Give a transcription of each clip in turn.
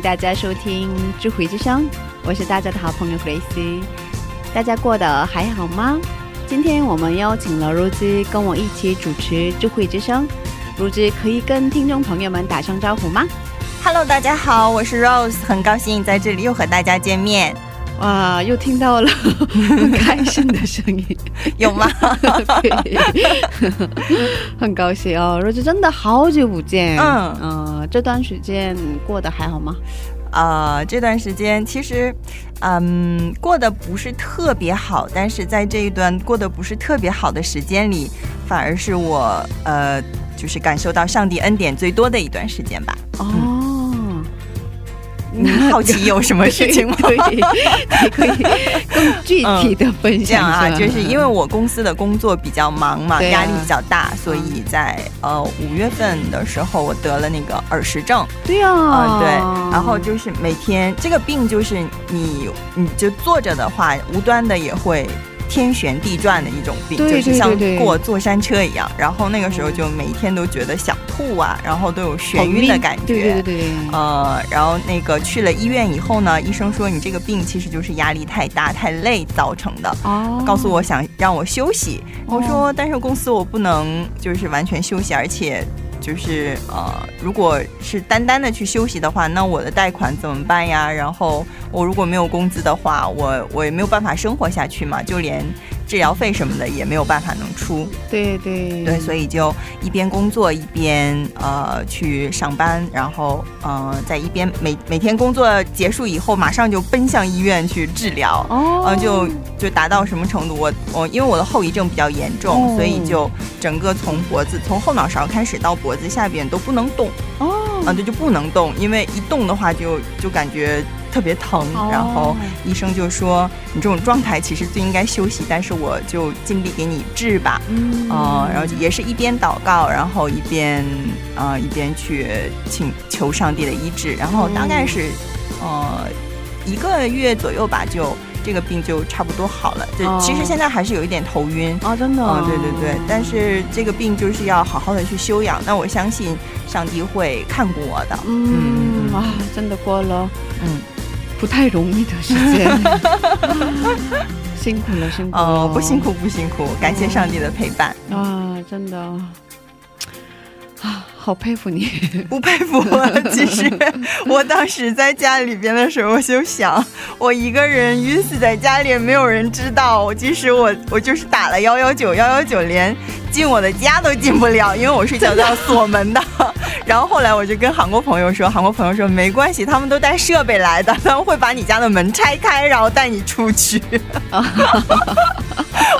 大家收听智慧之声，我是大家的好朋友 Grace。大家过得还好吗？今天我们邀请了如芝跟我一起主持智慧之声，如芝可以跟听众朋友们打声招呼吗？Hello，大家好，我是 Rose，很高兴在这里又和大家见面，哇，又听到了 很开心的声音，有吗？对，很高兴哦，若芝真的好久不见，嗯呃，这段时间过得还好吗？呃，这段时间其实，嗯，过得不是特别好，但是在这一段过得不是特别好的时间里，反而是我呃，就是感受到上帝恩典最多的一段时间吧。哦，你 好奇有什么事情吗？对，对你可以更具体的分享啊，就是因为我公司的工作比较忙嘛，啊压力比较大，所以在呃五月份的时候，我得了那个耳石症。对呀、啊、对，然后就是每天这个病就是你你就坐着的话，无端的也会天旋地转的一种病，对就是像过坐山车一样。然后那个时候就每一天都觉得想吐啊，然后都有眩晕的感觉。对对对对，呃，然后那个去了医院以后呢，医生说你这个病其实就是压力太大、太累造成的。哦告诉我想让我休息，哦我说但是公司我不能就是完全休息，而且就是呃，如果是单单的去休息的话，那我的贷款怎么办呀？然后我如果没有工资的话，我我也没有办法生活下去嘛，就连治疗费什么的也没有办法能出。对对对，所以就一边工作一边呃去上班，然后呃在一边每每天工作结束以后，马上就奔向医院去治疗。哦呃，就就达到什么程度？我我因为我的后遗症比较严重，哦所以就整个从脖子从后脑勺开始到脖子下边都不能动，哦啊、对，就不能动，因为一动的话就就感觉特别疼，哦然后医生就说你这种状态其实最应该休息，但是我就尽力给你治吧，嗯呃，然后也是一边祷告，然后一边呃一边去请求上帝的医治，然后大概是、呃一个月左右吧，就这个病就差不多好了。就、哦其实现在还是有一点头晕。哦真的嗯，对对对，但是这个病就是要好好的去休养。那我相信上帝会看顾我的。嗯啊真的过了嗯，不太容易的时间，辛苦了辛苦了哦，不辛苦不辛苦，感谢上帝的陪伴。啊真的啊好佩服你 不佩服我。其实 我当时在家里边的时候，我就想，我一个人晕死在家里，没有人知道。我即使我我就是打了幺幺九，幺幺九连进我的家都进不了，因为我睡觉都要锁门的。然后后来我就跟韩国朋友说，韩国朋友说没关系，他们都带设备来的，他们会把你家的门拆开，然后带你出去。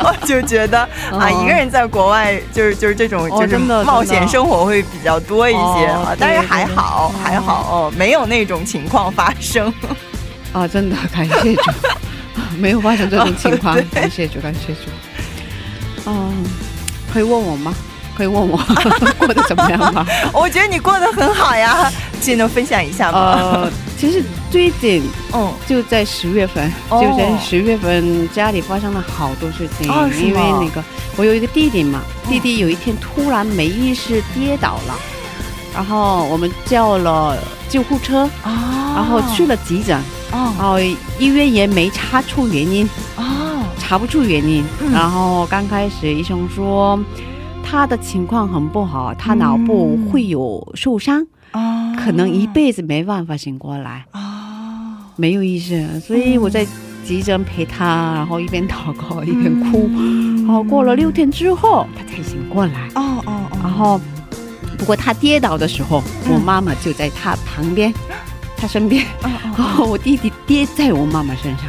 我就觉得啊，哦一个人在国外就是就是这种就是冒险生活会比较多一些哦啊，但是还好对还好哦，没有那种情况发生。啊真的感谢主 没有发生这种情况对感谢主感谢主嗯可以问我吗可以问我 过得怎么样吗？我觉得你过得很好呀，请能分享一下吗？呃，其实最近嗯，就在十月份，哦。就在十月份家里发生了好多事情，哦因为那个我有一个弟弟嘛，弟弟有一天突然没意识跌倒了，然后我们叫了救护车，哦。然后去了急诊，然哦后医院也没查出原因，哦。查不出原因，嗯。然后刚开始医生说。他的情况很不好，他脑部嗯。会有受伤，哦，可能一辈子没办法醒过来。哦没有意识，所以我在急诊陪他，然后一边祷告一边哭，然后过了六天之后，他才醒过来。哦哦哦，然后，不过他跌倒的时候，嗯我妈妈就在他旁边，他身边，哦然哦后我弟弟跌在我妈妈身上，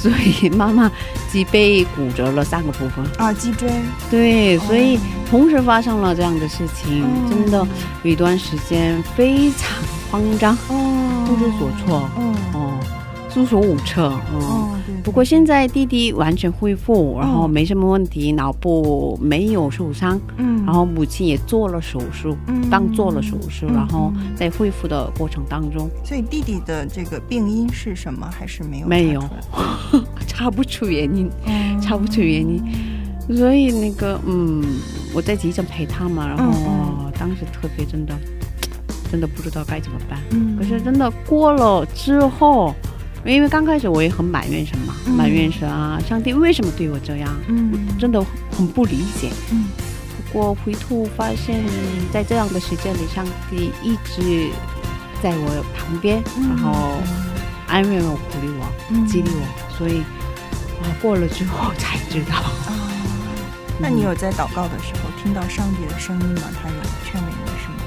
所以妈妈脊背骨折了三个部分。啊，脊椎，对，所以哦同时发生了这样的事情，哦。真的有一段时间非常慌张，哦。不知所措，哦。哦，束手无策，哦。哦，对，不过现在弟弟完全恢复，然后哦。没什么问题，脑部没有受伤，嗯，然后母亲也做了手术，嗯。刚做了手术，嗯然后嗯。在恢复的过程当中，所以弟弟的这个病因是什么？还是没有没有 查不出原因，嗯查不出原因，所以那个嗯，我在急诊陪他嘛，然后、嗯。当时特别真的真的不知道该怎么办。嗯。可是真的过了之后，因为刚开始我也很埋怨神嘛，嗯埋怨神啊，上帝为什么对我这样？嗯真的很不理解。嗯不过回头发现，在这样的时间里，上帝一直在我旁边，然后安慰我、鼓励我、嗯激励我，所以啊，过了之后才知道。啊，那你有在祷告的时候听到上帝的声音吗？他有劝慰你什么？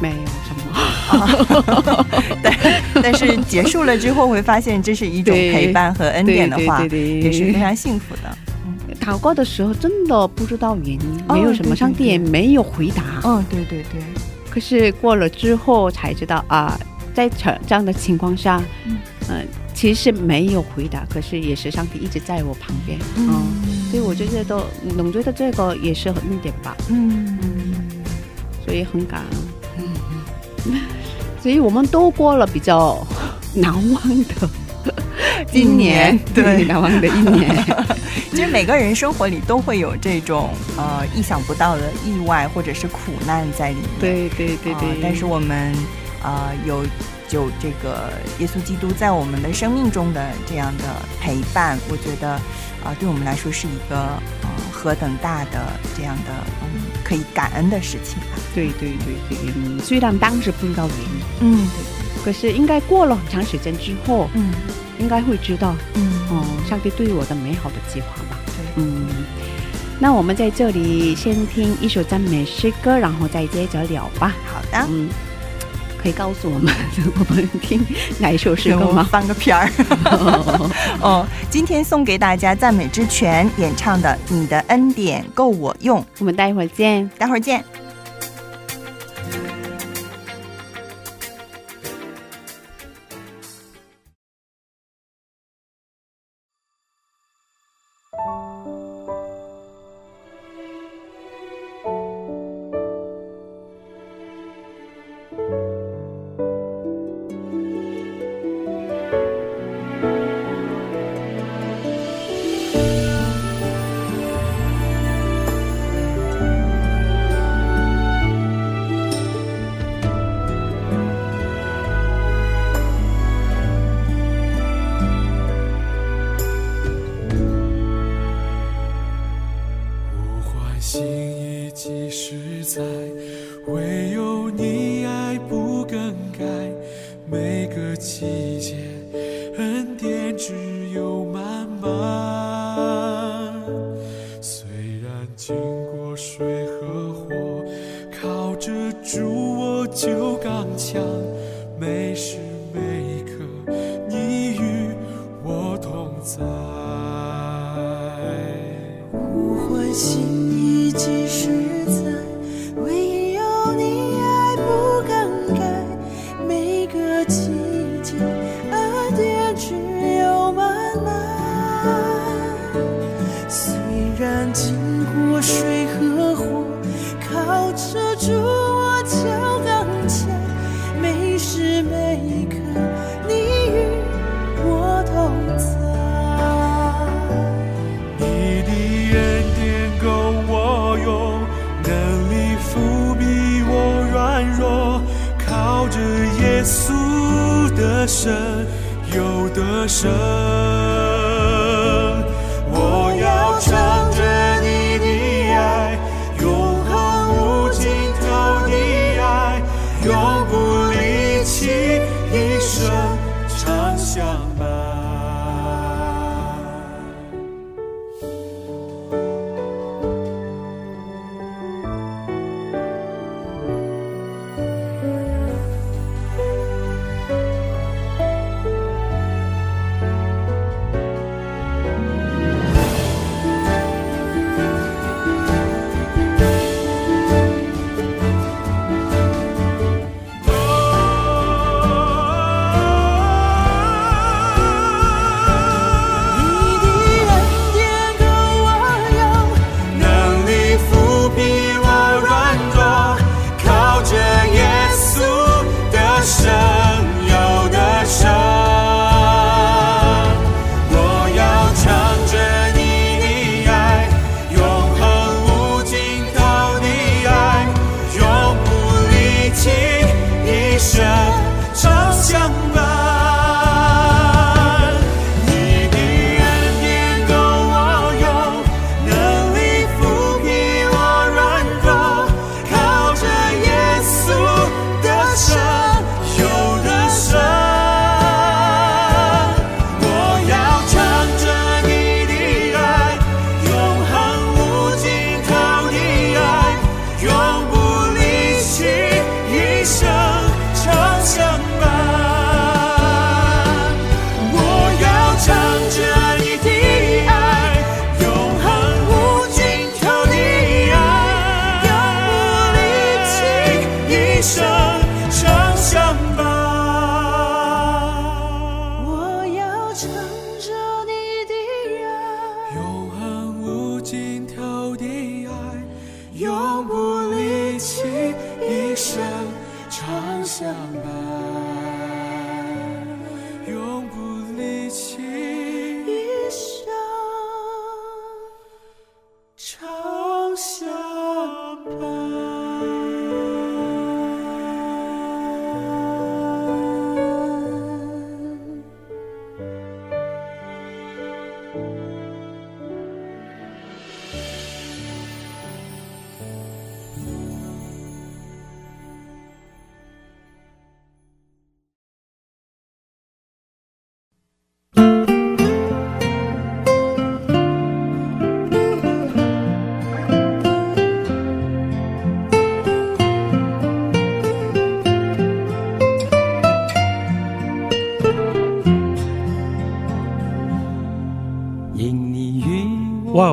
没有什么，但是结束了之后，会发现这是一种陪伴和恩典的话，也是非常幸福的。祷告的时候真的不知道原因，哦没有什么，上帝也没有回答。嗯，对对对，可是过了之后才知道啊，在这这样的情况下，嗯。嗯、其实没有回答，可是也是上帝一直在我旁边，嗯，所以我就觉得，我觉得这个也是很恩典吧，嗯。所以很感恩，嗯，所以我们都过了比较 难忘的 今年，对。难忘的一年，其实每个人生活里都会有这种呃意想不到的意外或者是苦难在里面。对对对对，呃但是我们呃有有这个耶稣基督在我们的生命中的这样的陪伴，我觉得啊、呃对我们来说是一个呃何等大的这样的嗯可以感恩的事情吧。对对对对，嗯，虽然当时不知道原因，嗯，对可是应该过了很长时间之后，嗯应该会知道。嗯哦，上帝对我的美好的计划吧。对，嗯，那我们在这里先听一首赞美诗歌，然后再接着聊吧。好的。嗯，可以告诉我们我们听哪一首诗歌我吗？翻个片儿。哦，今天送给大家赞美之泉演唱的《你的恩典够我用》，我们待会儿见。待会儿见。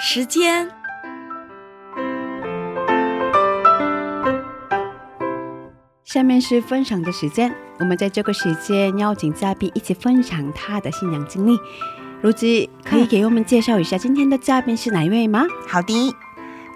时间。下面是分享的时间，我们在这个时间邀请嘉宾一起分享他的信仰经历。如姬可以给我们介绍一下今天的嘉宾是哪一位吗？好的，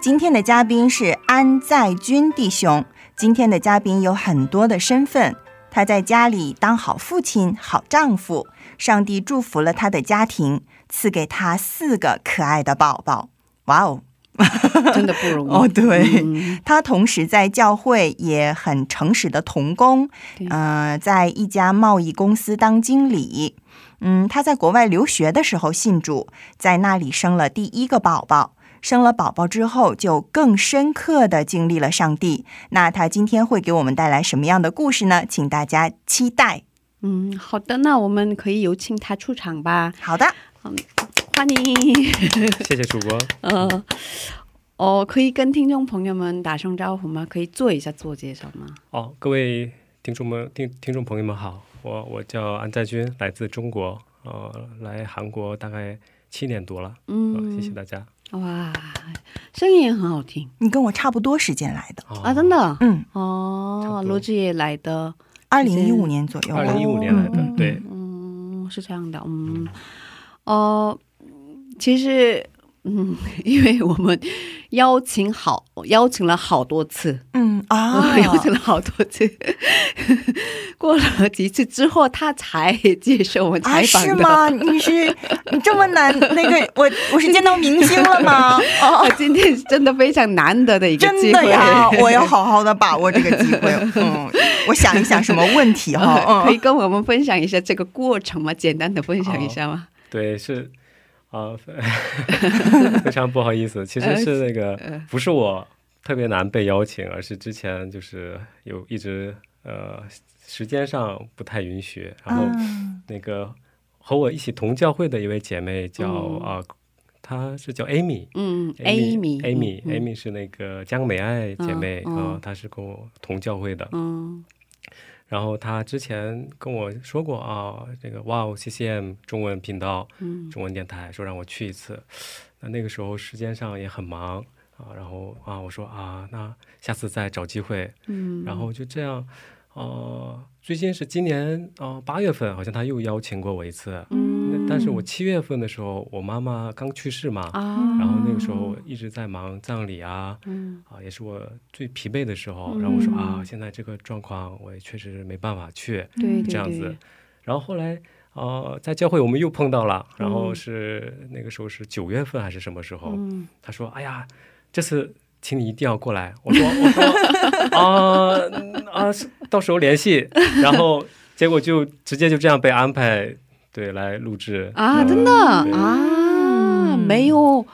今天的嘉宾是安在军弟兄。今天的嘉宾有很多的身份，他在家里当好父亲、好丈夫，上帝祝福了他的家庭，赐给他四个可爱的宝宝。哇哦！真的不容易 哦，对，嗯他同时在教会也很诚实的童工，对呃，在一家贸易公司当经理。嗯，他在国外留学的时候信主，在那里生了第一个宝宝。生了宝宝之后，就更深刻的经历了上帝。那他今天会给我们带来什么样的故事呢？请大家期待。嗯，好的，那我们可以有请他出场吧，好的，欢迎。谢谢主播。呃，哦，可以跟听众朋友们打声招呼吗？可以做一下自我介绍吗？哦，各位听众们、听听众朋友们好，我我叫安在军，来自中国，呃，来韩国大概七年多了，嗯呃，谢谢大家。哇，声音也很好听你跟我差不多时间来的，哦啊，真的。嗯，哦罗志也来的，二零一五年左右吧，二零一五年来的，嗯嗯对，嗯，是这样的，嗯，哦、其实，嗯，因为我们邀请好 邀请了好多次，嗯啊，邀请了好多次，过了几次之后，他才接受我们啊，采访的。是吗？你是你这么难？那个我我是见到明星了吗？哦，今天是真的非常难得的一个真机会，的呀，我要好好的把握这个机会。嗯，我想一想什么问题哈。呃可以嗯，跟我们分享一下这个过程吗？简单的分享一下吗？对，是啊、非常不好意思，其实是那个呃不是我特别难被邀请，而是之前就是有一直呃时间上不太允许，然后嗯那个和我一起同教会的一位姐妹叫嗯啊、她是叫 Amy。嗯 Amy，Amy，Amy 嗯 Amy 是那个江美爱姐妹嗯。啊、嗯她是跟我同教会的。嗯然后他之前跟我说过啊，这个哇哦 CCM 中文频道嗯。中文电台说让我去一次，那那个时候时间上也很忙啊，然后啊我说啊那下次再找机会，嗯，然后就这样，呃，最近是今年呃八月份好像他又邀请过我一次，嗯但是我七月份的时候，我妈妈刚去世嘛，啊，然后那个时候一直在忙葬礼啊，嗯啊，也是我最疲惫的时候。然后我说嗯啊，现在这个状况我也确实没办法去，对对这样子对。然后后来呃，在教会我们又碰到了，然后嗯是那个时候是九月份还是什么时候？嗯他说：“哎呀，这次请你一定要过来。”我说：“我说 啊啊，是到时候联系。”然后结果就直接就这样被安排对来录制。啊，嗯真的？啊，没有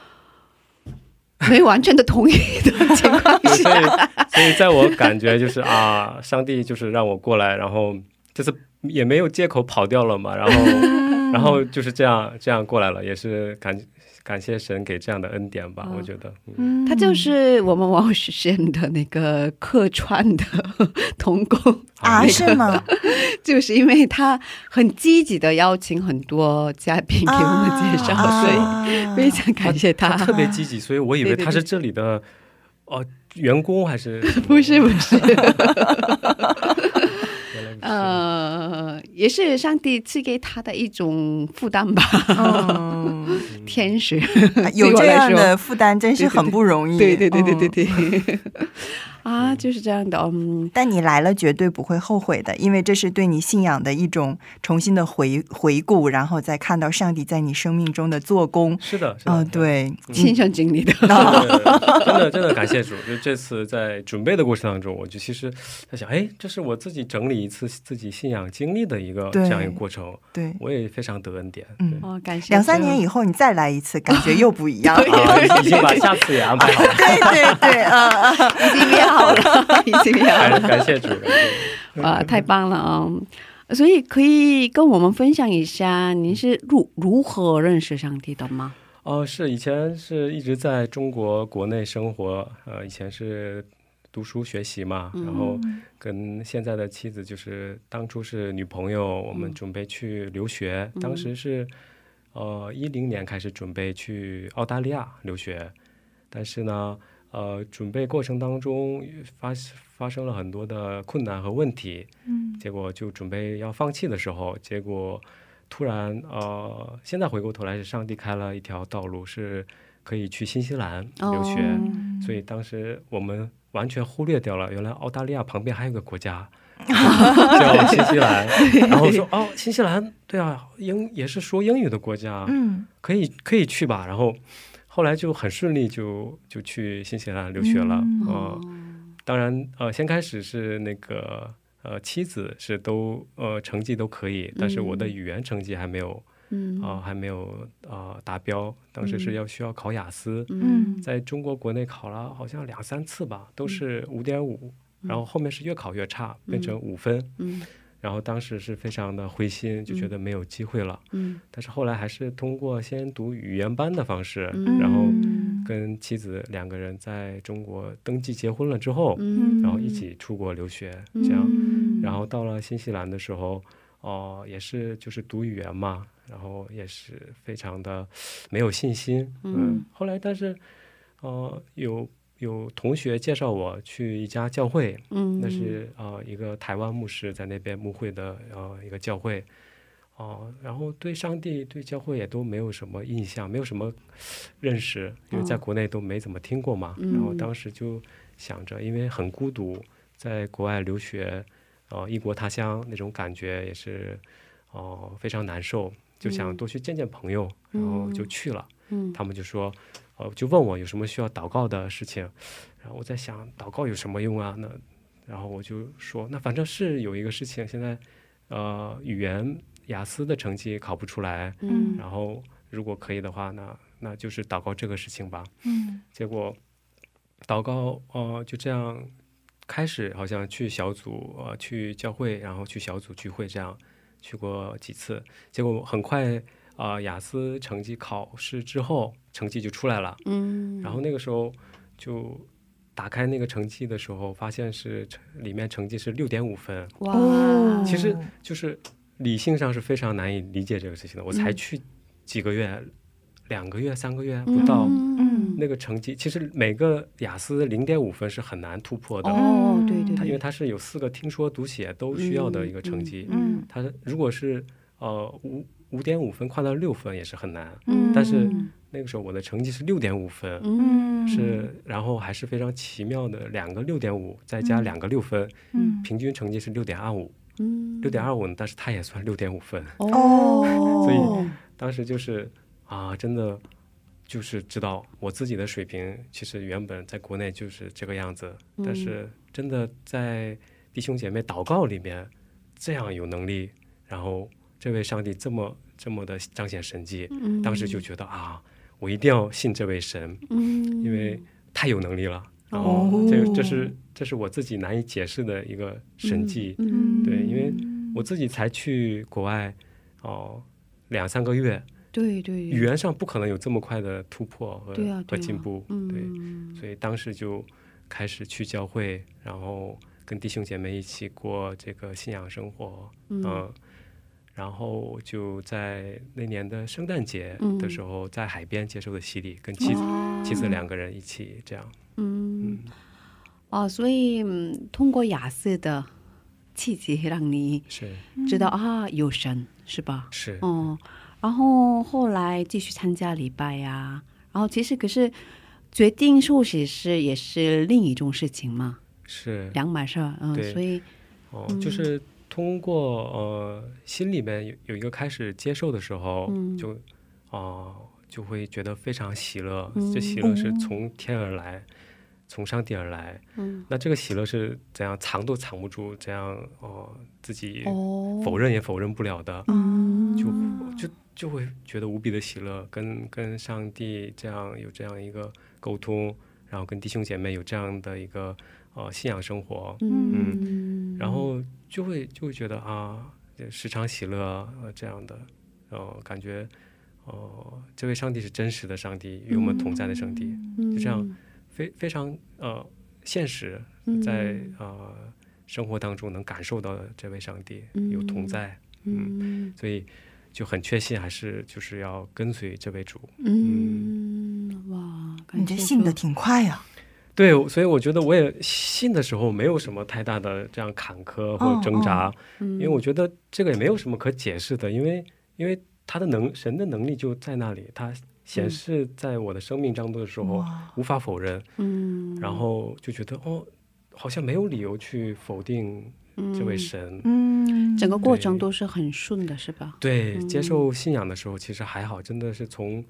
没完全的同意的情况对，所以下，所以在我感觉就是啊，上帝就是让我过来，然后这次也没有借口跑掉了嘛，然后 然后就是这样这样过来了，也是感感谢神给这样的恩典吧，嗯。我觉得。嗯。他就是我们王实现的那个客串的 童工。啊，是吗？就是因为他很积极的邀请很多嘉宾给我们介绍，啊所以啊非常感谢他。他特别积极，所以我以为他是这里的哦员工还是不是不是 呃，也是上帝赐给他的一种负担吧，嗯，天使有这样的负担真是很不容易。对对对对对嗯对，啊，就是这样的，嗯，但你来了绝对不会后悔的，因为这是对你信仰的一种重新的回回顾，然后再看到上帝在你生命中的做工。是的，是的，嗯、对，亲身经历的，对 真的真的感谢主。就这次在准备的过程当中，我就其实在想，哎，这是我自己整理一次自己信仰经历的一个对这样一个过程，对，我也非常得恩典。嗯哦，感谢两三年以后你再来一次，感觉 又不一样。啊，已经把下次也安排好了。对对对，嗯嗯。已经变好了，已经变好感了。感谢主，感谢主啊，太棒了啊！所以可以跟我们分享一下，您是如如何认识上帝的吗？哦，是以前是一直在中国国内生活，呃，以前是读书学习嘛，然后跟现在的妻子就是当初是女朋友，我们准备去留学，当时是呃一零年开始准备去澳大利亚留学，但是呢，呃，准备过程当中发发生了很多的困难和问题，嗯。结果就准备要放弃的时候，结果突然呃，现在回过头来是上帝开了一条道路，是可以去新西兰留学，哦所以当时我们完全忽略掉了，原来澳大利亚旁边还有个国家 叫新西兰，然后说哦，新西兰对啊，英也是说英语的国家，嗯。可以可以去吧，然后。后来就很顺利就，就去新西兰留学了。嗯。呃，当然，呃，先开始是那个呃妻子是都呃成绩都可以，但是我的语言成绩还没有嗯。啊、还没有呃达标。当时是要需要考雅思，嗯在中国国内考了好像两三次吧，都是五点五，然后后面是越考越差，变成五分。嗯然后当时是非常的灰心，就觉得没有机会了。嗯但是后来还是通过先读语言班的方式，嗯然后跟妻子两个人在中国登记结婚了之后，嗯然后一起出国留学，这样。嗯然后到了新西兰的时候，哦、也是就是读语言嘛，然后也是非常的没有信心。嗯后来但是，呃，有有同学介绍我去一家教会，嗯。那是呃一个台湾牧师在那边牧会的呃一个教会，哦、然后对上帝对教会也都没有什么印象，没有什么认识，因为在国内都没怎么听过嘛。嗯。然后当时就想着，因为很孤独，在国外留学，呃异国他乡那种感觉也是哦、非常难受，就想多去见见朋友，然后就去了。嗯。他们就说，呃，就问我有什么需要祷告的事情，然后我在想，祷告有什么用啊？那，然后我就说，那反正是有一个事情，现在，呃，语言雅思的成绩考不出来，嗯然后如果可以的话，那那就是祷告这个事情吧。嗯结果，祷告，呃，就这样开始，好像去小组，呃，去教会，然后去小组聚会，这样去过几次。结果很快，啊、雅思成绩考试之后，成绩就出来了。嗯然后那个时候就打开那个成绩的时候，发现是成里面成绩是六点五分，哇哦其实就是理性上是非常难以理解这个事情的。我才嗯去几个月，两个月、三个月不到。嗯那个成绩其实每个雅思零点五分是很难突破的，哦对对它因为对它是有四个听说读写都需要的一个成绩。嗯它如果是呃五五点五分跨到六分也是很难。嗯但是那个时候我的成绩是六点五分，嗯是然后还是非常奇妙的两个六点五再加两个六分，嗯。平均成绩是六点二五，嗯。六点二五，但是他也算六点五分。哦，所以。当时就是啊，真的就是知道我自己的水平，其实原本在国内就是这个样子，嗯但是真的在弟兄姐妹祷告里面这样有能力，然后这位上帝这么这么的彰显神迹，嗯。当时就觉得啊，我一定要信这位神，嗯。因为太有能力了。然后哦这这是这是我自己难以解释的一个神迹，嗯。对，因为我自己才去国外哦、两三个月，对对语言上不可能有这么快的突破和、啊啊和进步，对，嗯所以当时就开始去教会，然后跟弟兄姐妹一起过这个信仰生活，嗯。嗯然后就在那年的圣诞节嗯。的时候，在海边接受的洗礼，跟妻子、哇妻子两个人一起这样，嗯。嗯，哦，所以、嗯、通过雅思的契机，让你是。知道、啊有神是吧？是，哦，然后后来继续参加礼拜呀、然后其实可是决定受洗是也是另一种事情嘛，是。两码事儿，嗯，对所以。哦，嗯。就是通过呃心里面有有一个开始接受的时候，嗯。就啊、就会觉得非常喜乐，嗯。这喜乐是从天而来，从上帝而来。嗯。那这个喜乐是怎样藏都藏不住，这样哦、自己哦，否认也否认不了的，嗯。就就就会觉得无比的喜乐，跟跟上帝这样有这样一个沟通，然后跟弟兄姐妹有这样的一个呃信仰生活，嗯，然后就会就会觉得啊，时常喜乐呃这样的，呃感觉呃这位上帝是真实的上帝，与我们同在的上帝，嗯就这样非非常呃现实，嗯。在呃生活当中能感受到这位上帝有同在，嗯所以就很确信还是就是要跟随这位主。嗯哇，感你这信的挺快呀、对，所以我觉得我也信的时候没有什么太大的这样坎坷或者挣扎，嗯因为我觉得这个也没有什么可解释的，因为因为他的能神的能力就在那里，他显示在我的生命当中的时候、哇无法否认，嗯，然后就觉得哦，好像没有理由去否定这位嗯神。嗯，整个过程都是很顺的，是吧？对，嗯接受信仰的时候其实还好，真的是从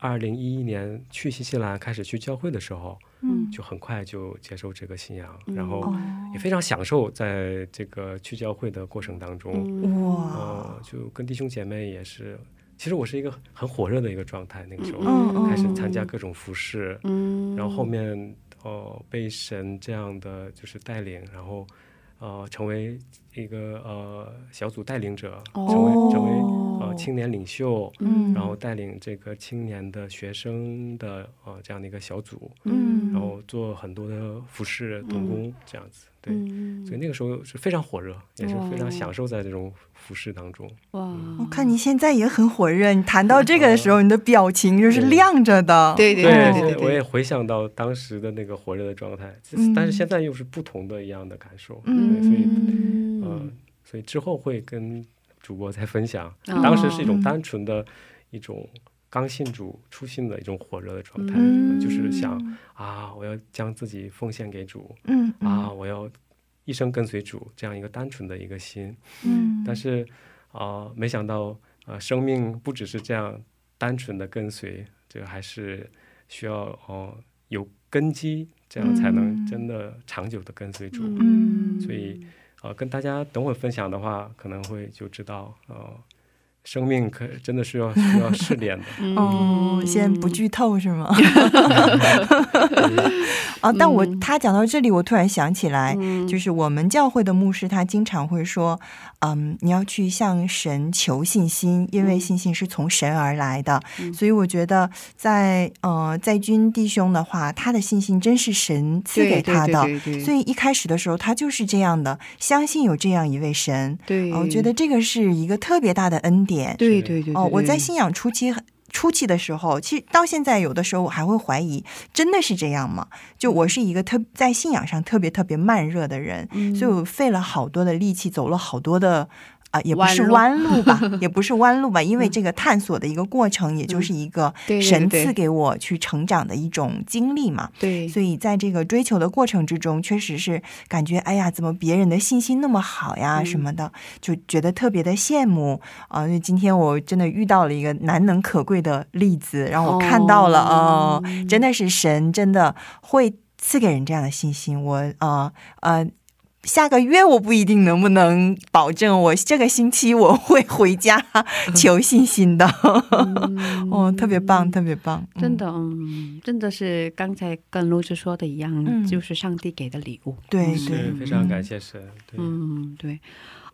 二零一一年去新西兰开始去教会的时候，嗯。就很快就接受这个信仰，嗯。然后哦。也非常享受在这个去教会的过程当中。嗯。哇。呃，就跟弟兄姐妹也是，其实我是一个很火热的一个状态，那个时候、开始参加各种服饰，嗯，然后后面呃被神这样的就是带领，然后呃成为一个呃小组带领者，哦成为成为呃青年领袖，嗯。然后带领这个青年的学生的呃这样的一个小组，嗯，然后做很多的服饰童工这样子，对。嗯，所以那个时候是非常火热，也是非哦常享受在这种服饰当中。哇，我看你现在也很火热，你谈到这个的时候，你的表情就是亮着的。对对对对对对，我也回想到当时的那个火热的状态，嗯但是现在又是不同的一样的感受。嗯对，所以。嗯呃，所以之后会跟主播再分享，哦。当时是一种单纯的一种刚信主初信的一种火热的状态，嗯。就是想啊，我要将自己奉献给主嗯啊，我要一生跟随主这样一个单纯的一个心。嗯，但是啊、没想到呃，生命不只是这样单纯的跟随，这个还是需要哦、有根基，这样才能嗯。真的长久的跟随主。嗯。所以啊，跟大家等会儿分享的话，可能会就知道呃，生命可真的是要需要试炼的。嗯哦，先不剧透是吗？啊，但我嗯他讲到这里，我突然想起来，嗯就是我们教会的牧师，他经常会说，嗯，你要去向神求信心，因为信心是从神而来的。嗯所以我觉得在，呃在军弟兄的话，他的信心真是神赐给他的。对对对对所以一开始的时候，他就是这样的，相信有这样一位神。对，哦我觉得这个是一个特别大的恩典。是对对对哦，我在信仰初期初期的时候，其实到现在有的时候我还会怀疑，真的是这样吗？就我是一个特在信仰上特别特别慢热的人，嗯。所以我费了好多的力气，走了好多的啊、也不是弯弯路吧，也不是弯路吧，因为这个探索的一个过程，也就是一个神赐给我去成长的一种经历嘛。对，所以在这个追求的过程之中，确实是感觉，哎呀，怎么别人的信心那么好呀，嗯什么的，就觉得特别的羡慕啊、因为今天我真的遇到了一个难能可贵的例子，让我看到了哦、真的是神真的会赐给人这样的信心。我呃呃。下个月我不一定能不能保证，我这个星期我会回家求信心的。哦，特别棒，特别棒，嗯真的，嗯，真的是刚才跟卢子说的一样，嗯就是上帝给的礼物。对是对，非常感谢神。对，嗯，对。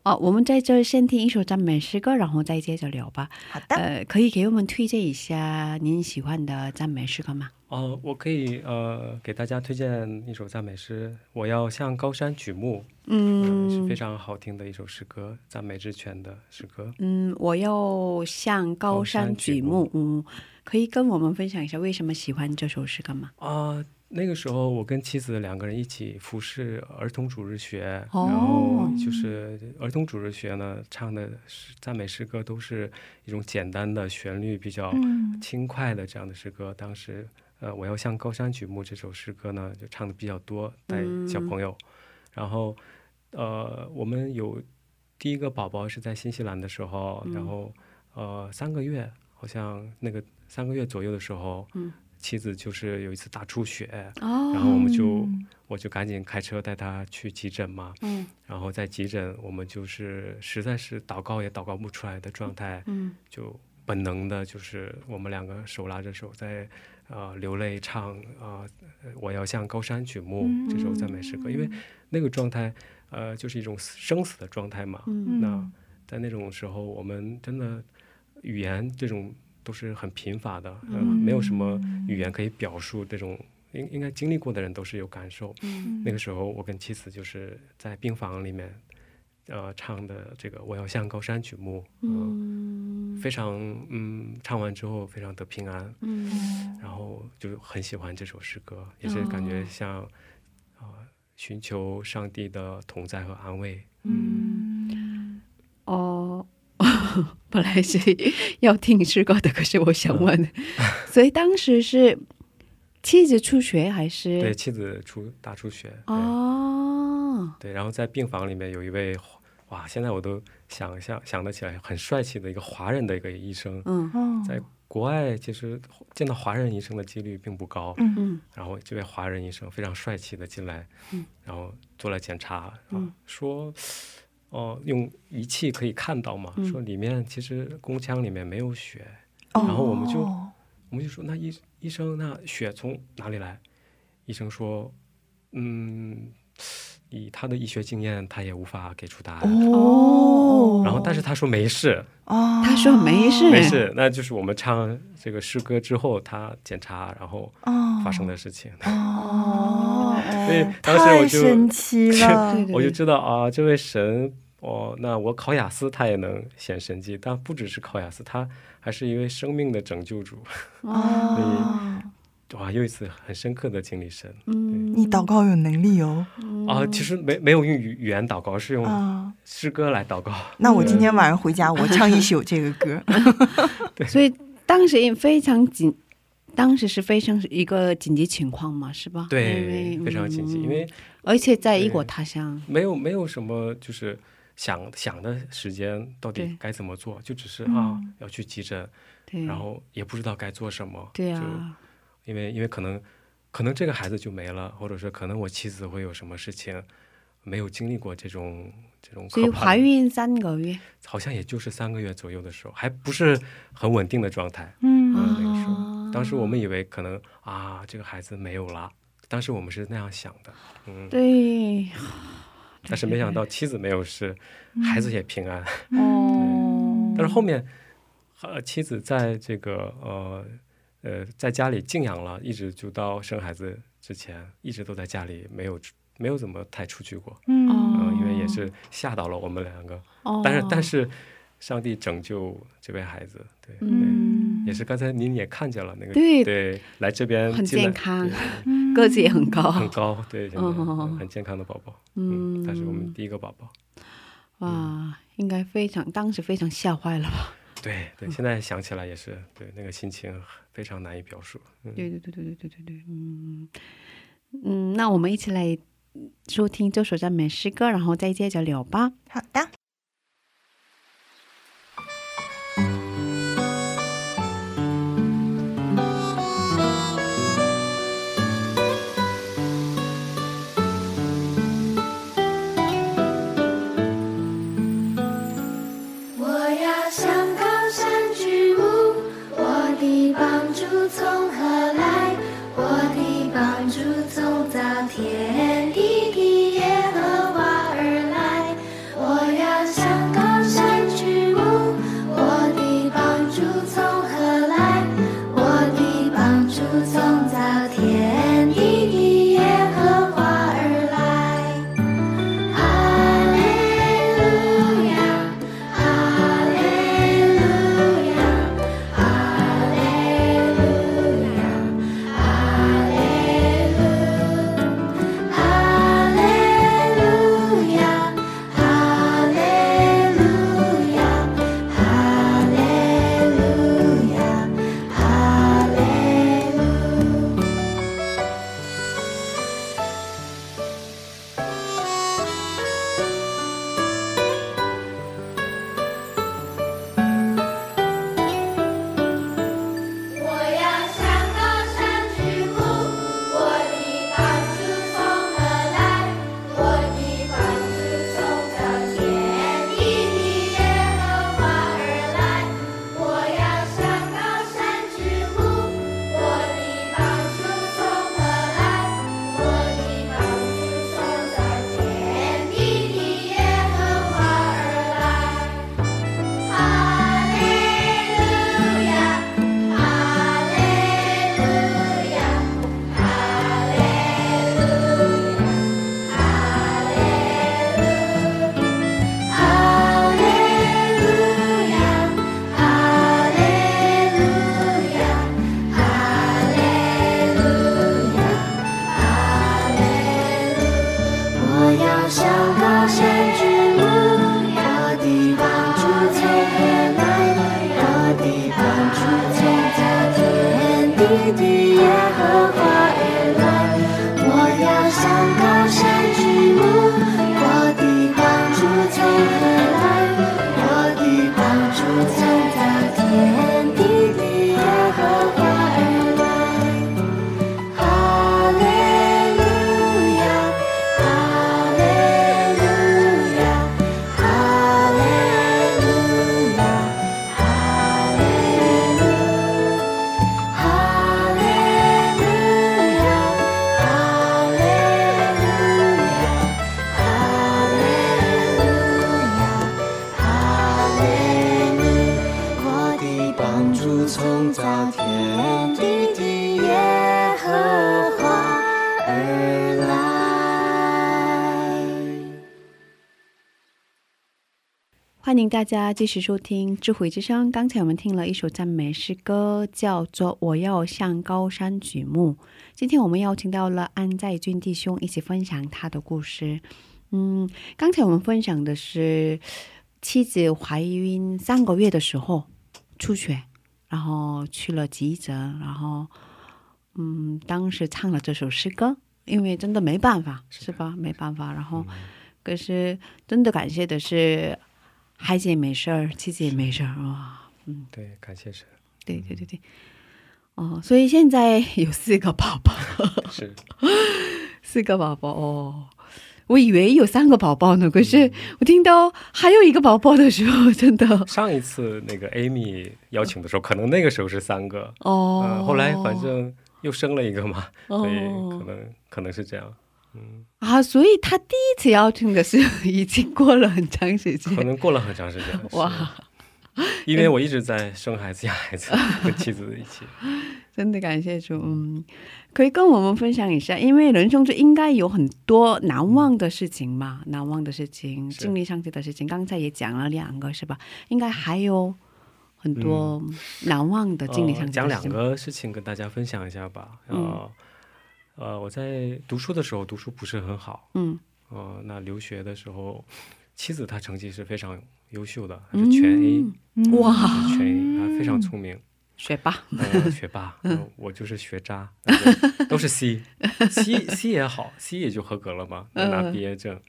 哦，我们在这先听一首赞美诗歌，然后再接着聊吧。好的，呃，可以给我们推荐一下您喜欢的赞美诗歌吗？哦，我可以呃给大家推荐一首赞美诗，我要向高山举目，嗯，是非常好听的一首诗歌，赞美之泉的诗歌。嗯，我要向高山举目。嗯，可以跟我们分享一下为什么喜欢这首诗歌吗？啊、那个时候我跟妻子两个人一起服侍儿童主日学，哦然后就是儿童主日学呢，唱的是赞美诗歌都是一种简单的旋律，比较嗯轻快的这样的诗歌。当时，呃，我要向高山举目这首诗歌呢，就唱的比较多，带小朋友。然后，呃，我们有第一个宝宝是在新西兰的时候，然后呃三个月，好像那个三个月左右的时候，嗯妻子就是有一次大出血，哦，然后我们就我就赶紧开车带他去急诊嘛，嗯。然后在急诊我们就是实在是祷告也祷告不出来的状态，嗯。就本能的就是我们两个手拉着手在呃流泪唱啊、呃我要向高山举目这首赞美诗歌，因为那个状态呃就是一种生死的状态嘛，嗯那在那种时候我们真的语言这种都是很贫乏的，呃，没有什么语言可以表述这种。应应该经历过的人都是有感受。嗯那个时候，我跟妻子就是在病房里面，呃，唱的这个“我要向高山举目”，嗯、非常嗯，唱完之后非常的平安，嗯然后就很喜欢这首诗歌，也是感觉像啊、呃寻求上帝的同在和安慰。嗯哦，本来是 要听诗歌的，可是我想问，所以当时是妻子出血还是？对，妻子出大出血，哦，对，然后在病房里面有一位哇，现在我都想象想得起来，很帅气的一个华人的一个医生，在国外其实见到华人医生的几率并不高，嗯然后这位华人医生非常帅气的进来，嗯然后做了检查，说，哦、用仪器可以看到嘛，嗯说里面其实宫腔里面没有血，哦。然后我们就我们就说那医医生那血从哪里来？医生说，嗯，以他的医学经验，他也无法给出答案。哦，然后，但是他说没事，哦，他说没事，没事，那就是我们唱这个诗歌之后，他检查然后哦发生的事情。哦，所以当时我太就神奇了，我就知道啊，这位神哦，那我考雅思他也能显神迹，但不只是考雅思，他还是一位生命的拯救主。哦，哇，又一次很深刻的经历神。嗯你祷告有能力哦，啊！其实没没有用语语言祷告，是用啊，诗歌来祷告。那我今天晚上回家我唱一宿这个歌，所以当时也非常紧，当时是非常一个紧急情况嘛，是吧？对，非常紧急，嗯因为而且在异国他乡，没有没有什么就是想想的时间到底该怎么做，就只是嗯。啊要去急诊，然后也不知道该做什么。对因为因为可能可能这个孩子就没了，或者是可能我妻子会有什么事情，没有经历过这种这种所以怀孕三个月，好像也就是三个月左右的时候，还不是很稳定的状态。嗯嗯，那个时哦。候，当时我们以为可能啊，这个孩子没有了，当时我们是那样想的，嗯，对，但是没想到妻子没有事，孩子也平安。哦，但是后面，呃，妻子在这个呃呃在家里静养了，一直就到生孩子之前，一直都在家里，没有没有怎么太出去过，嗯嗯、因为也是吓到了我们两个。哦。但是但是，上帝拯救这位孩子，对，也是。刚才您也看见了那个，对对，来这边很健康个子也很高，很高，对，现在哦很健康的宝宝，嗯。嗯，他是我们第一个宝宝，哇，应该非常当时非常吓坏了吧？对对现在想起来也是对那个心情非常难以表述对对对对对对对对嗯嗯那我们一起来收听这首赞美诗歌然后再接着聊吧。好的。铸造造天地的耶和华大家继续收听智慧之声。刚才我们听了一首赞美诗歌，叫做《我要向高山举目》。今天我们邀请到了安在军弟兄一起分享他的故事。嗯，刚才我们分享的是妻子怀孕三个月的时候出血，然后去了急诊，然后嗯，当时唱了这首诗歌，因为真的没办法，是吧？没办法，然后可是真的感谢的是。孩子也没事儿，妻子也没事儿哇，嗯，对，感谢神。对对对对，哦，所以现在有四个宝宝，是。四个宝宝哦。我以为有三个宝宝呢，可是我听到还有一个宝宝的时候，真的。上一次那个 Amy 邀请的时候，可能那个时候是三个哦、呃后来反正又生了一个嘛，哦所以可能可能是这样。嗯，啊，所以他第一次邀请的是已经过了很长时间，可能过了很长时间。哇，因为我一直在生孩子养孩子，跟妻子一起。真的感谢主，嗯，可以跟我们分享一下，因为人生中应该有很多难忘的事情嘛，难忘的事情，经历上帝的事情，刚才也讲了两个是吧？应该还有很多难忘的经历上帝的呃讲两。个事情跟大家分享一下吧。呃，呃，我在读书的时候读书不是很好，嗯呃，那留学的时候妻子她成绩是非常优秀的，她是全 A，、嗯哇，是全 A，她非常聪明。学霸，呃，学霸，呃我就是学渣，都是 C，C C 也好，C 也就合格了嘛，能拿嗯毕业证。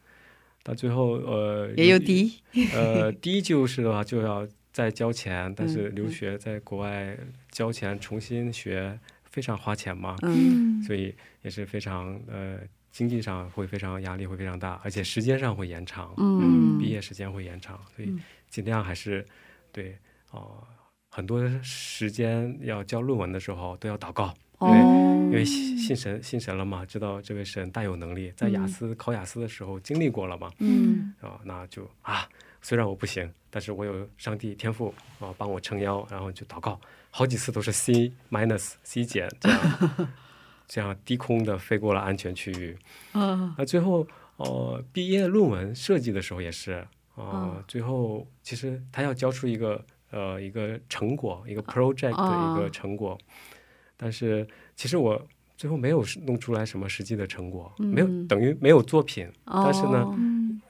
到最后，呃，也有 D，呃，D 就是的话就要再交钱，但是嗯留学在国外交钱重新学非常花钱嘛，嗯。所以也是非常呃经济上会非常压力会非常大，而且时间上会延长，嗯。毕业时间会延长，所以尽量还是对哦、很多时间要交论文的时候都要祷告，哦，因为信信神信神了嘛，知道这位神大有能力，在雅思、考雅思的时候经历过了嘛，嗯。啊，那就啊，虽然我不行，但是我有上帝天赋啊，帮我撑腰，然后就祷告，好几次都是 C minus C 减这样，这样低空的飞过了安全区域。啊那最后呃，毕业论文设计的时候也是啊、嗯最后其实他要交出一个呃一个成果，一个 project 的一个哦成果，但是其实我。最后没有弄出来什么实际的成果，没有嗯等于没有作品，但是呢，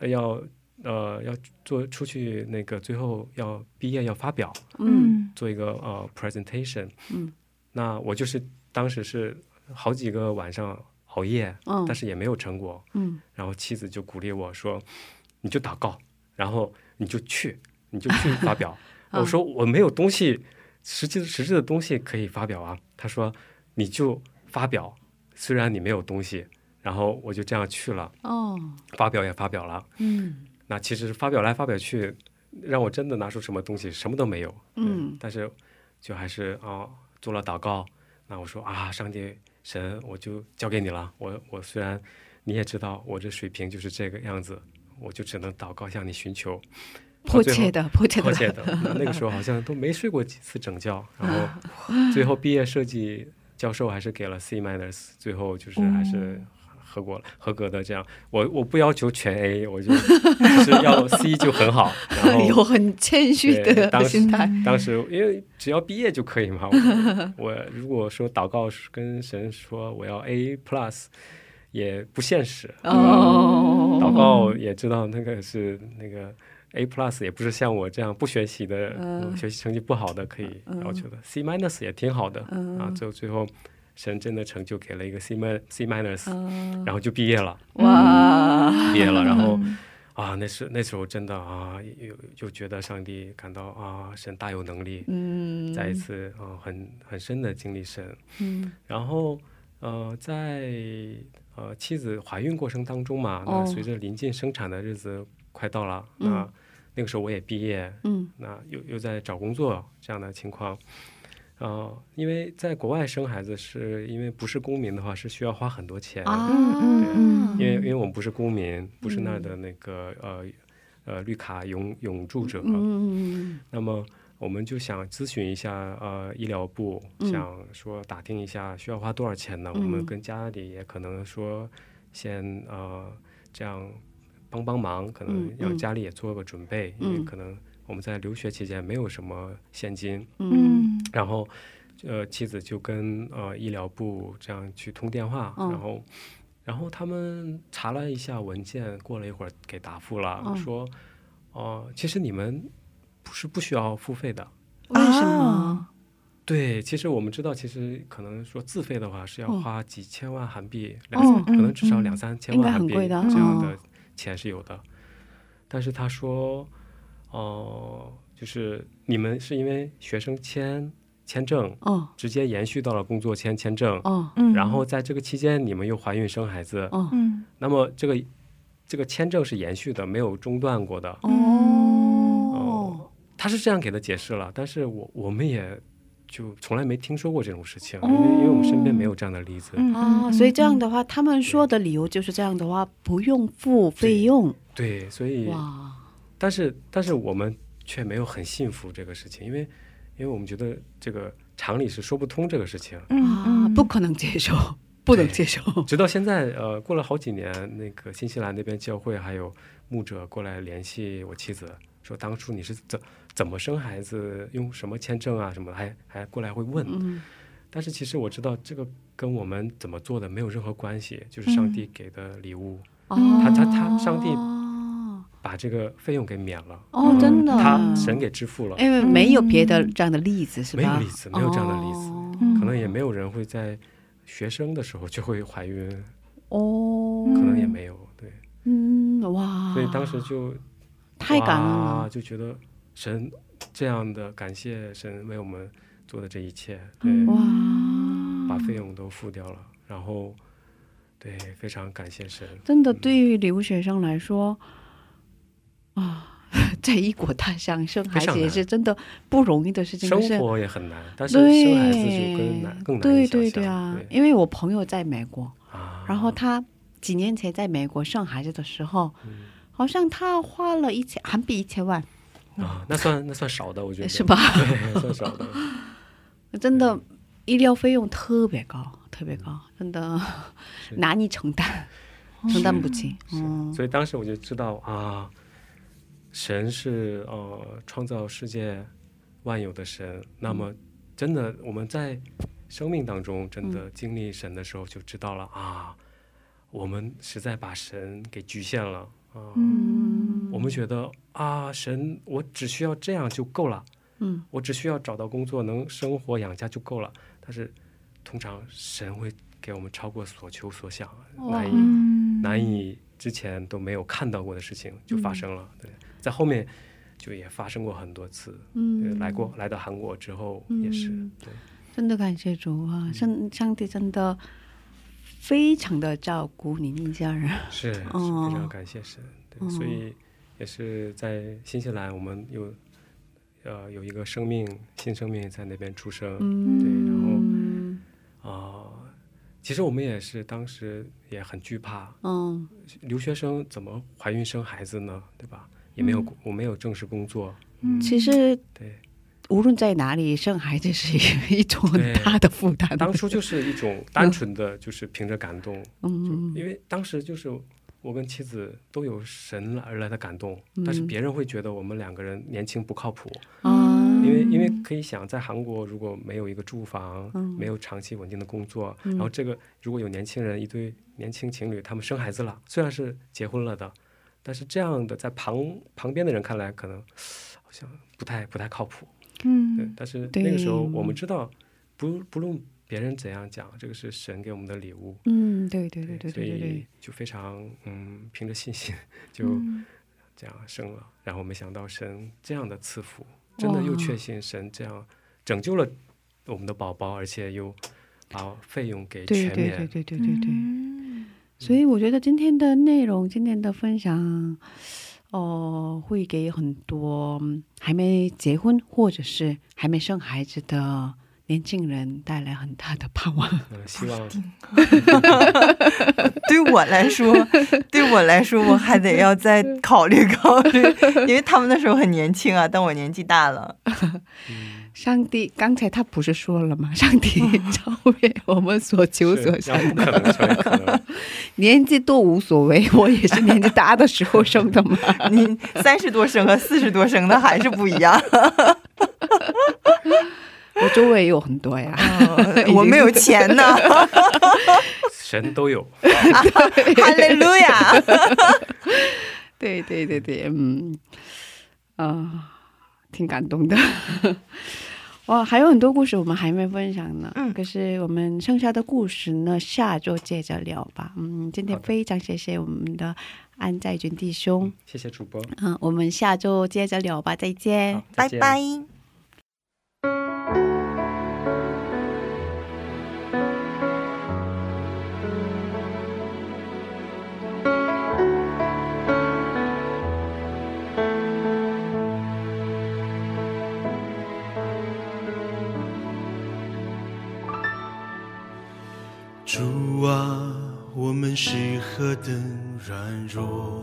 要呃要做出去那个最后要毕业要发表，嗯做一个呃 presentation。嗯，那我就是当时是好几个晚上熬夜，嗯但是也没有成果。嗯然后妻子就鼓励我说：“你就祷告，然后你就去，你就去发表。嗯我说：“我没有东西，实际实质的东西可以发表啊。”他说：“你就发表，虽然你没有东西。”然后我就这样去了，哦发表也发表了。嗯那其实发表来发表去，让我真的拿出什么东西，什么都没有。嗯但是就还是啊、做了祷告。那我说啊，上帝神，我就交给你了。我我虽然你也知道我这水平就是这个样子，我就只能祷告向你寻求。迫切的迫切的迫切的。那那个时候好像都没睡过几次整觉，然后 最后毕业设计教授还是给了 C minus，最后就是还是合格了合格的这样。我我不要求全 A，我就就是要 C 就很好。然后 有很谦虚的当时心态，当时因为只要毕业就可以嘛，我 我如果说祷告跟神说我要 A plus，也不现实。哦，祷告也知道那个是那个 A plus，也不是像我这样不学习的、学习成绩不好的可以要求的。C minus 也挺好的、嗯啊，最后最后神真的成就给了一个 C min C minus，、嗯。然后就毕业了，哇，毕业了，然后。啊，那时那时候真的啊，又就觉得上帝感到啊，神大有能力，嗯，再一次啊，很很深的经历神。嗯。然后呃，在呃妻子怀孕过程当中嘛，那哦随着临近生产的日子快到了，嗯。那那个时候我也毕业，嗯。那又又在找工作这样的情况。呃，因为在国外生孩子是因为不是公民的话，是需要花很多钱。啊，因为因为我们不是公民，不是那儿的那个、呃呃绿卡永永住者，嗯那么我们就想咨询一下呃医疗部，嗯。想说打听一下需要花多少钱呢？嗯我们跟家里也可能说先呃这样帮帮忙，可能嗯嗯。让家里也做个准备，因为嗯。可能我们在留学期间没有什么现金，嗯。然后呃妻子就跟呃医疗部这样去通电话，嗯。然后然后他们查了一下文件，过了一会儿给答复了，嗯。说哦、其实你们不是不需要付费的。为什么？对，其实我们知道，其实可能说自费的话是要嗯。花几千万韩币，两、嗯可能至少嗯。两三千万韩币这样嗯。的钱是有的。但是他说，哦、就是你们是因为学生签签证哦直接延续到了工作签签证，哦嗯然后在这个期间你们又怀孕生孩子，哦嗯那么这个这个签证是延续的，没有中断过的。哦他是这样给的解释了，但是我我们也就从来没听说过这种事情，哦因为因为我们身边没有这样的例子。嗯啊，所以这样的话，他们说的理由就是这样的话，不用付费用对，所以哇，但是但是我们却没有很信服这个事情，因为因为我们觉得这个常理是说不通这个事情。啊，不可能接受，不能接受。直到现在，呃，过了好几年，那个新西兰那边教会还有牧者过来联系我妻子，说当初你是怎怎么生孩子，用什么签证啊什么的，还还过来会问。嗯但是其实我知道这个跟我们怎么做的没有任何关系，就是上帝给的礼物。哦他他他上帝把这个费用给免了，哦，真的，他神给支付了，因为没有别的这样的例子，是吧？没有例子，没有这样的例子，哦可能也没有人会在学生的时候就会怀孕，哦，可能也没有，对，嗯，哇，所以当时就太感恩了，就觉得神这样的感谢神为我们做的这一切，对，哇，把。费用都付掉了，然后对，非常感谢神，真的对于留学生来说，啊，在异国他乡生孩子也是真的不容易的事情，生活也很难，但是对，生孩子就更难，更难对对对啊，对因为我朋友在美国，啊，然后他几年前在美国生孩子的时候，嗯。好像他花了一千韩币一千万，啊，那算那算少的，我觉得。是吧？对，算少的，真的医疗费用特别高，特别高，真的是。难以承担，承担不起。嗯，所以当时我就知道啊，神是呃创造世界万有的神。那么，真的我们在生命当中真的经历神的时候，就知道了啊，我们实在把神给局限了啊。嗯我们觉得啊，神我只需要这样就够了，嗯，我只需要找到工作能生活养家就够了。但是，通常神会给我们超过所求所想，难以嗯难以之前都没有看到过的事情就发生了。对，在后面就也发生过很多次。嗯来过来到韩国之后也是，嗯对，真的感谢主啊，上上帝真的非常的照顾您一家人。是非常感谢神。对，哦所以也是在新西兰，我们有呃有一个生命新生命在那边出生。嗯，对然后嗯啊、其实我们也是当时也很惧怕，嗯留学生怎么怀孕生孩子呢？对吧？也没有、我没有正式工作，嗯，其实对，无论在哪里生孩子是一种很大的负担。当初就是一种单纯的，就是凭着感动，嗯因为当时就是我跟妻子都有神而来的感动，嗯。但是别人会觉得我们两个人年轻不靠谱，啊，因为因为可以想，在韩国如果没有一个住房，嗯。没有长期稳定的工作，嗯。然后这个如果有年轻人一对年轻情侣，他们生孩子了，虽然是结婚了的，但是这样的在旁旁边的人看来，可能好像不太不太靠谱。嗯对嗯，但是那个时候我们知道，不不论别人怎样讲，这个是神给我们的礼物。嗯，对对对对所以对对对，就非常嗯，凭着信心就嗯这样生了。然后没想到神这样的赐福，真的又确信神这样拯救了我们的宝宝，而且又把费用给对对全免。对对对对对。嗯所以我觉得今天的内容，今天的分享，哦、会给很多嗯还没结婚或者是还没生孩子的年轻人带来很大的盼望。嗯，希望。对我来说，对我来说，我还得要再 考虑考虑，因为他们那时候很年轻啊，但我年纪大了。上帝刚才他不是说了吗？上帝超越我们所求所是想让不可能成为可能。年纪都无所谓，我也是年纪大的时候生的嘛。你三十多生和四十多生的还是不一样。我周围也有很多呀。我没有钱呢，神都有，哈利路亚。对对对对，嗯，啊、挺感动的。哇，还有很多故事我们还没分享呢。嗯可是我们剩下的故事呢，下周接着聊吧。嗯，今天非常谢谢我们的安在军弟兄。谢谢主播，嗯，我们下周接着聊吧。再见拜拜。等软弱，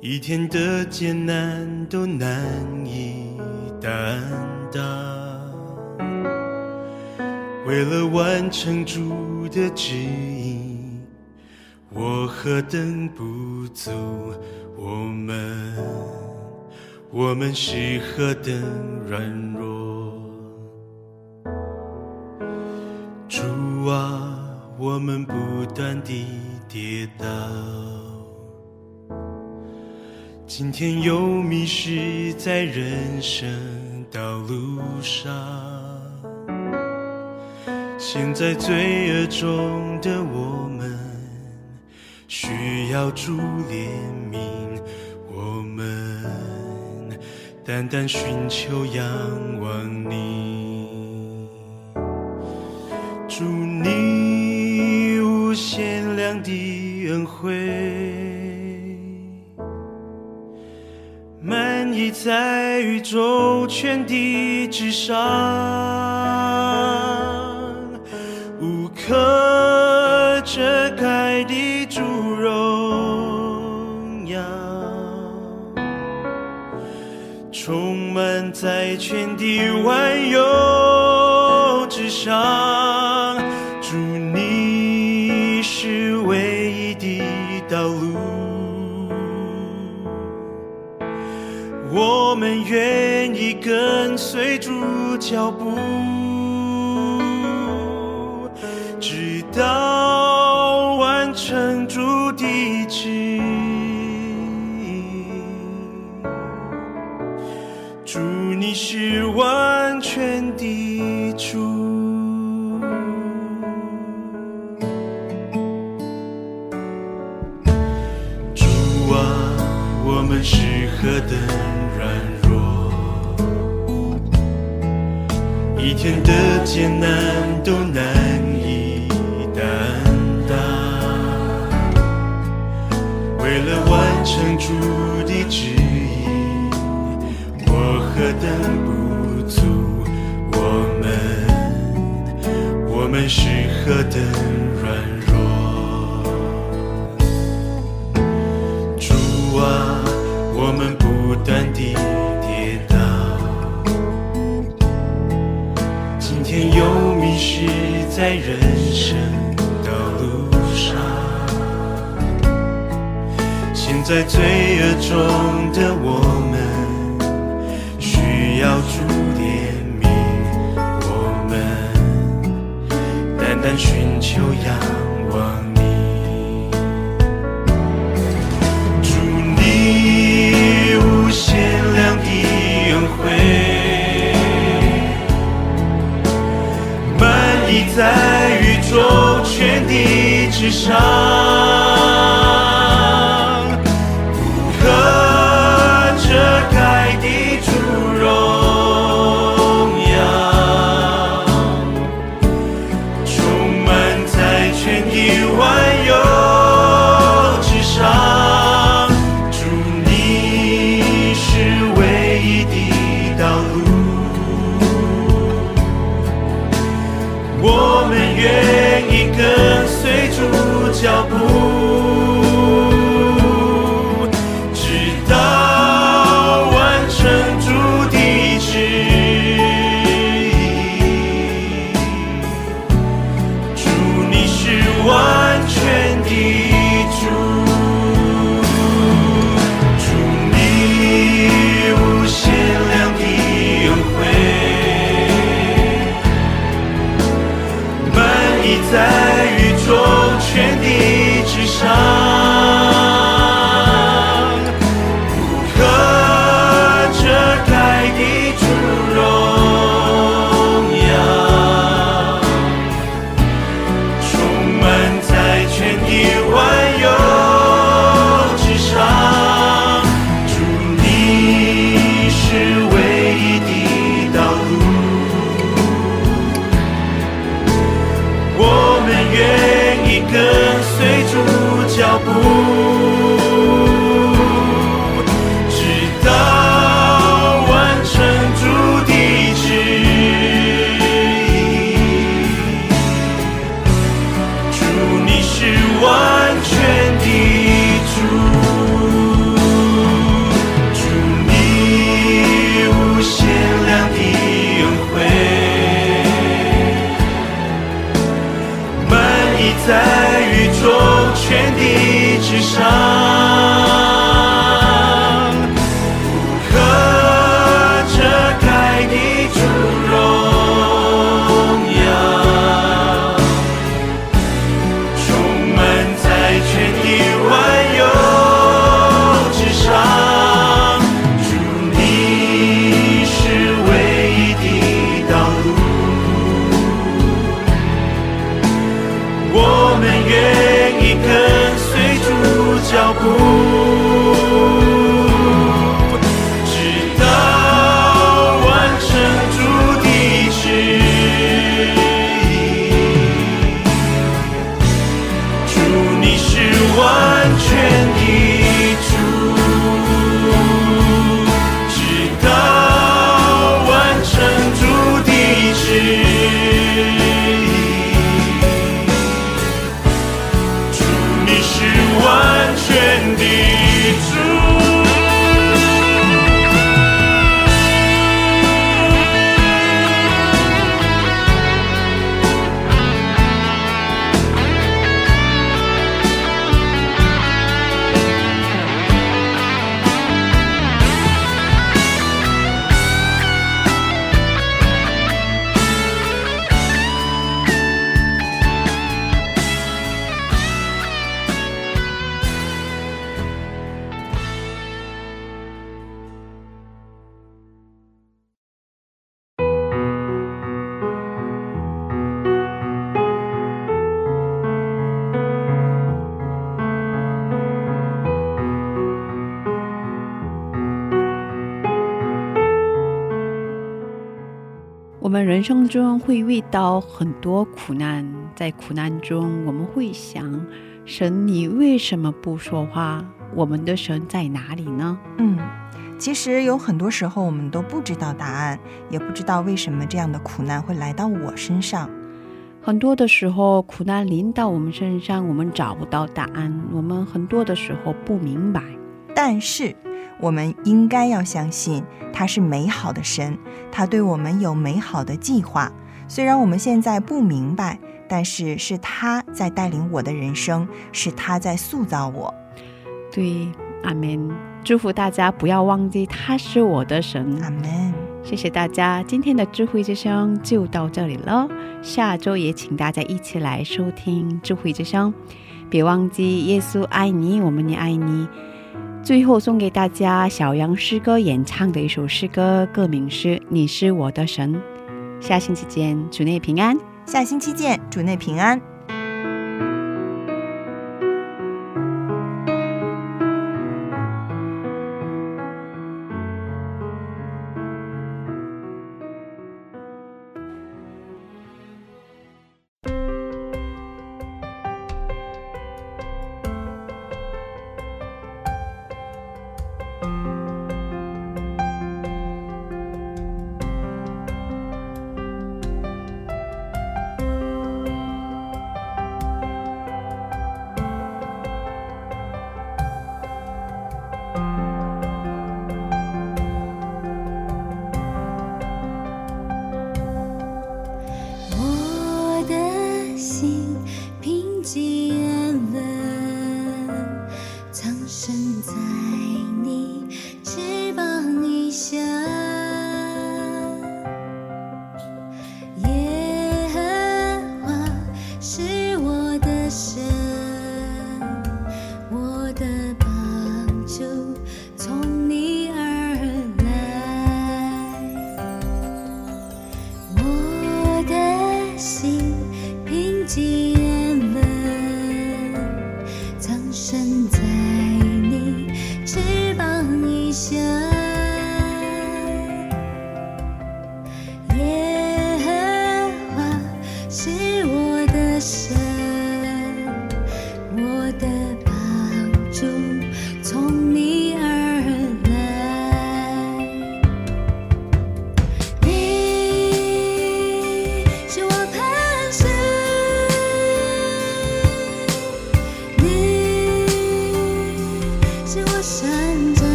一天的艰难都难以担当。为了完成主的旨意，我何等不足，我们，我们是何等软弱。我们不断地跌倒，今天又迷失在人生道路上。现在罪恶中的我们需要主怜悯，我们单单寻求仰望你。祝你。样的恩惠，满溢在宇宙全地之上，无可遮盖的主荣耀，充满在全地万有之上。追逐脚步。会遇到很多苦难，在苦难中，我们会想：神，你为什么不说话？我们的神在哪里呢？嗯，其实有很多时候我们都不知道答案，也不知道为什么这样的苦难会来到我身上。很多的时候，苦难临到我们身上，我们找不到答案，我们很多的时候不明白。但是，我们应该要相信他是美好的神，他对我们有美好的计划。虽然我们现在不明白，但是是他在带领我的人生，是他在塑造我。对，阿门。祝福大家不要忘记他是我的神。阿门。谢谢大家，今天的智慧之声就到这里了。下周也请大家一起来收听智慧之声，别忘记耶稣爱你，我们也爱你。最后送给大家小杨诗歌演唱的一首诗歌，歌名是《你是我的神》。下星期见，主内平安。下星期见，主内平安。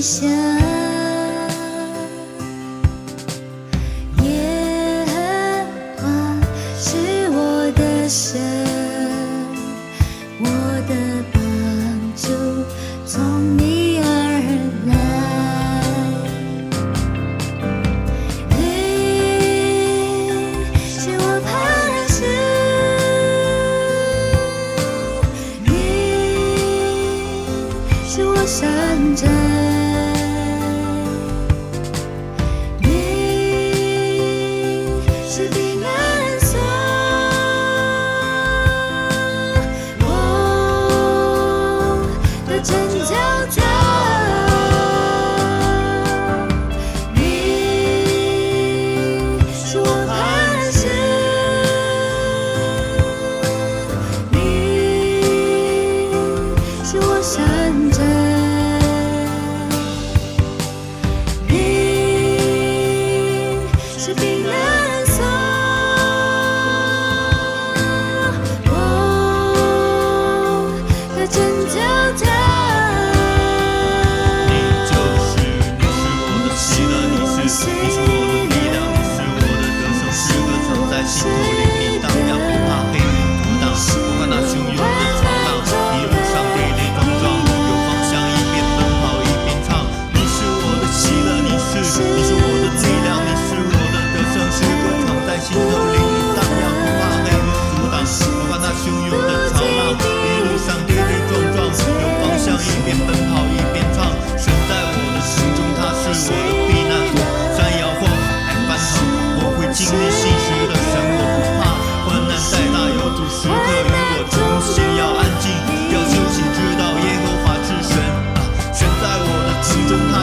想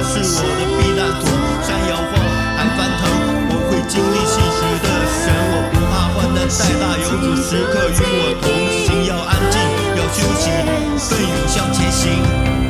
是我的避难所。山摇晃，海翻腾，我会经历信实的神，我不怕患难再大，有主时刻与我同行。要安静，要休息，奋勇向前行。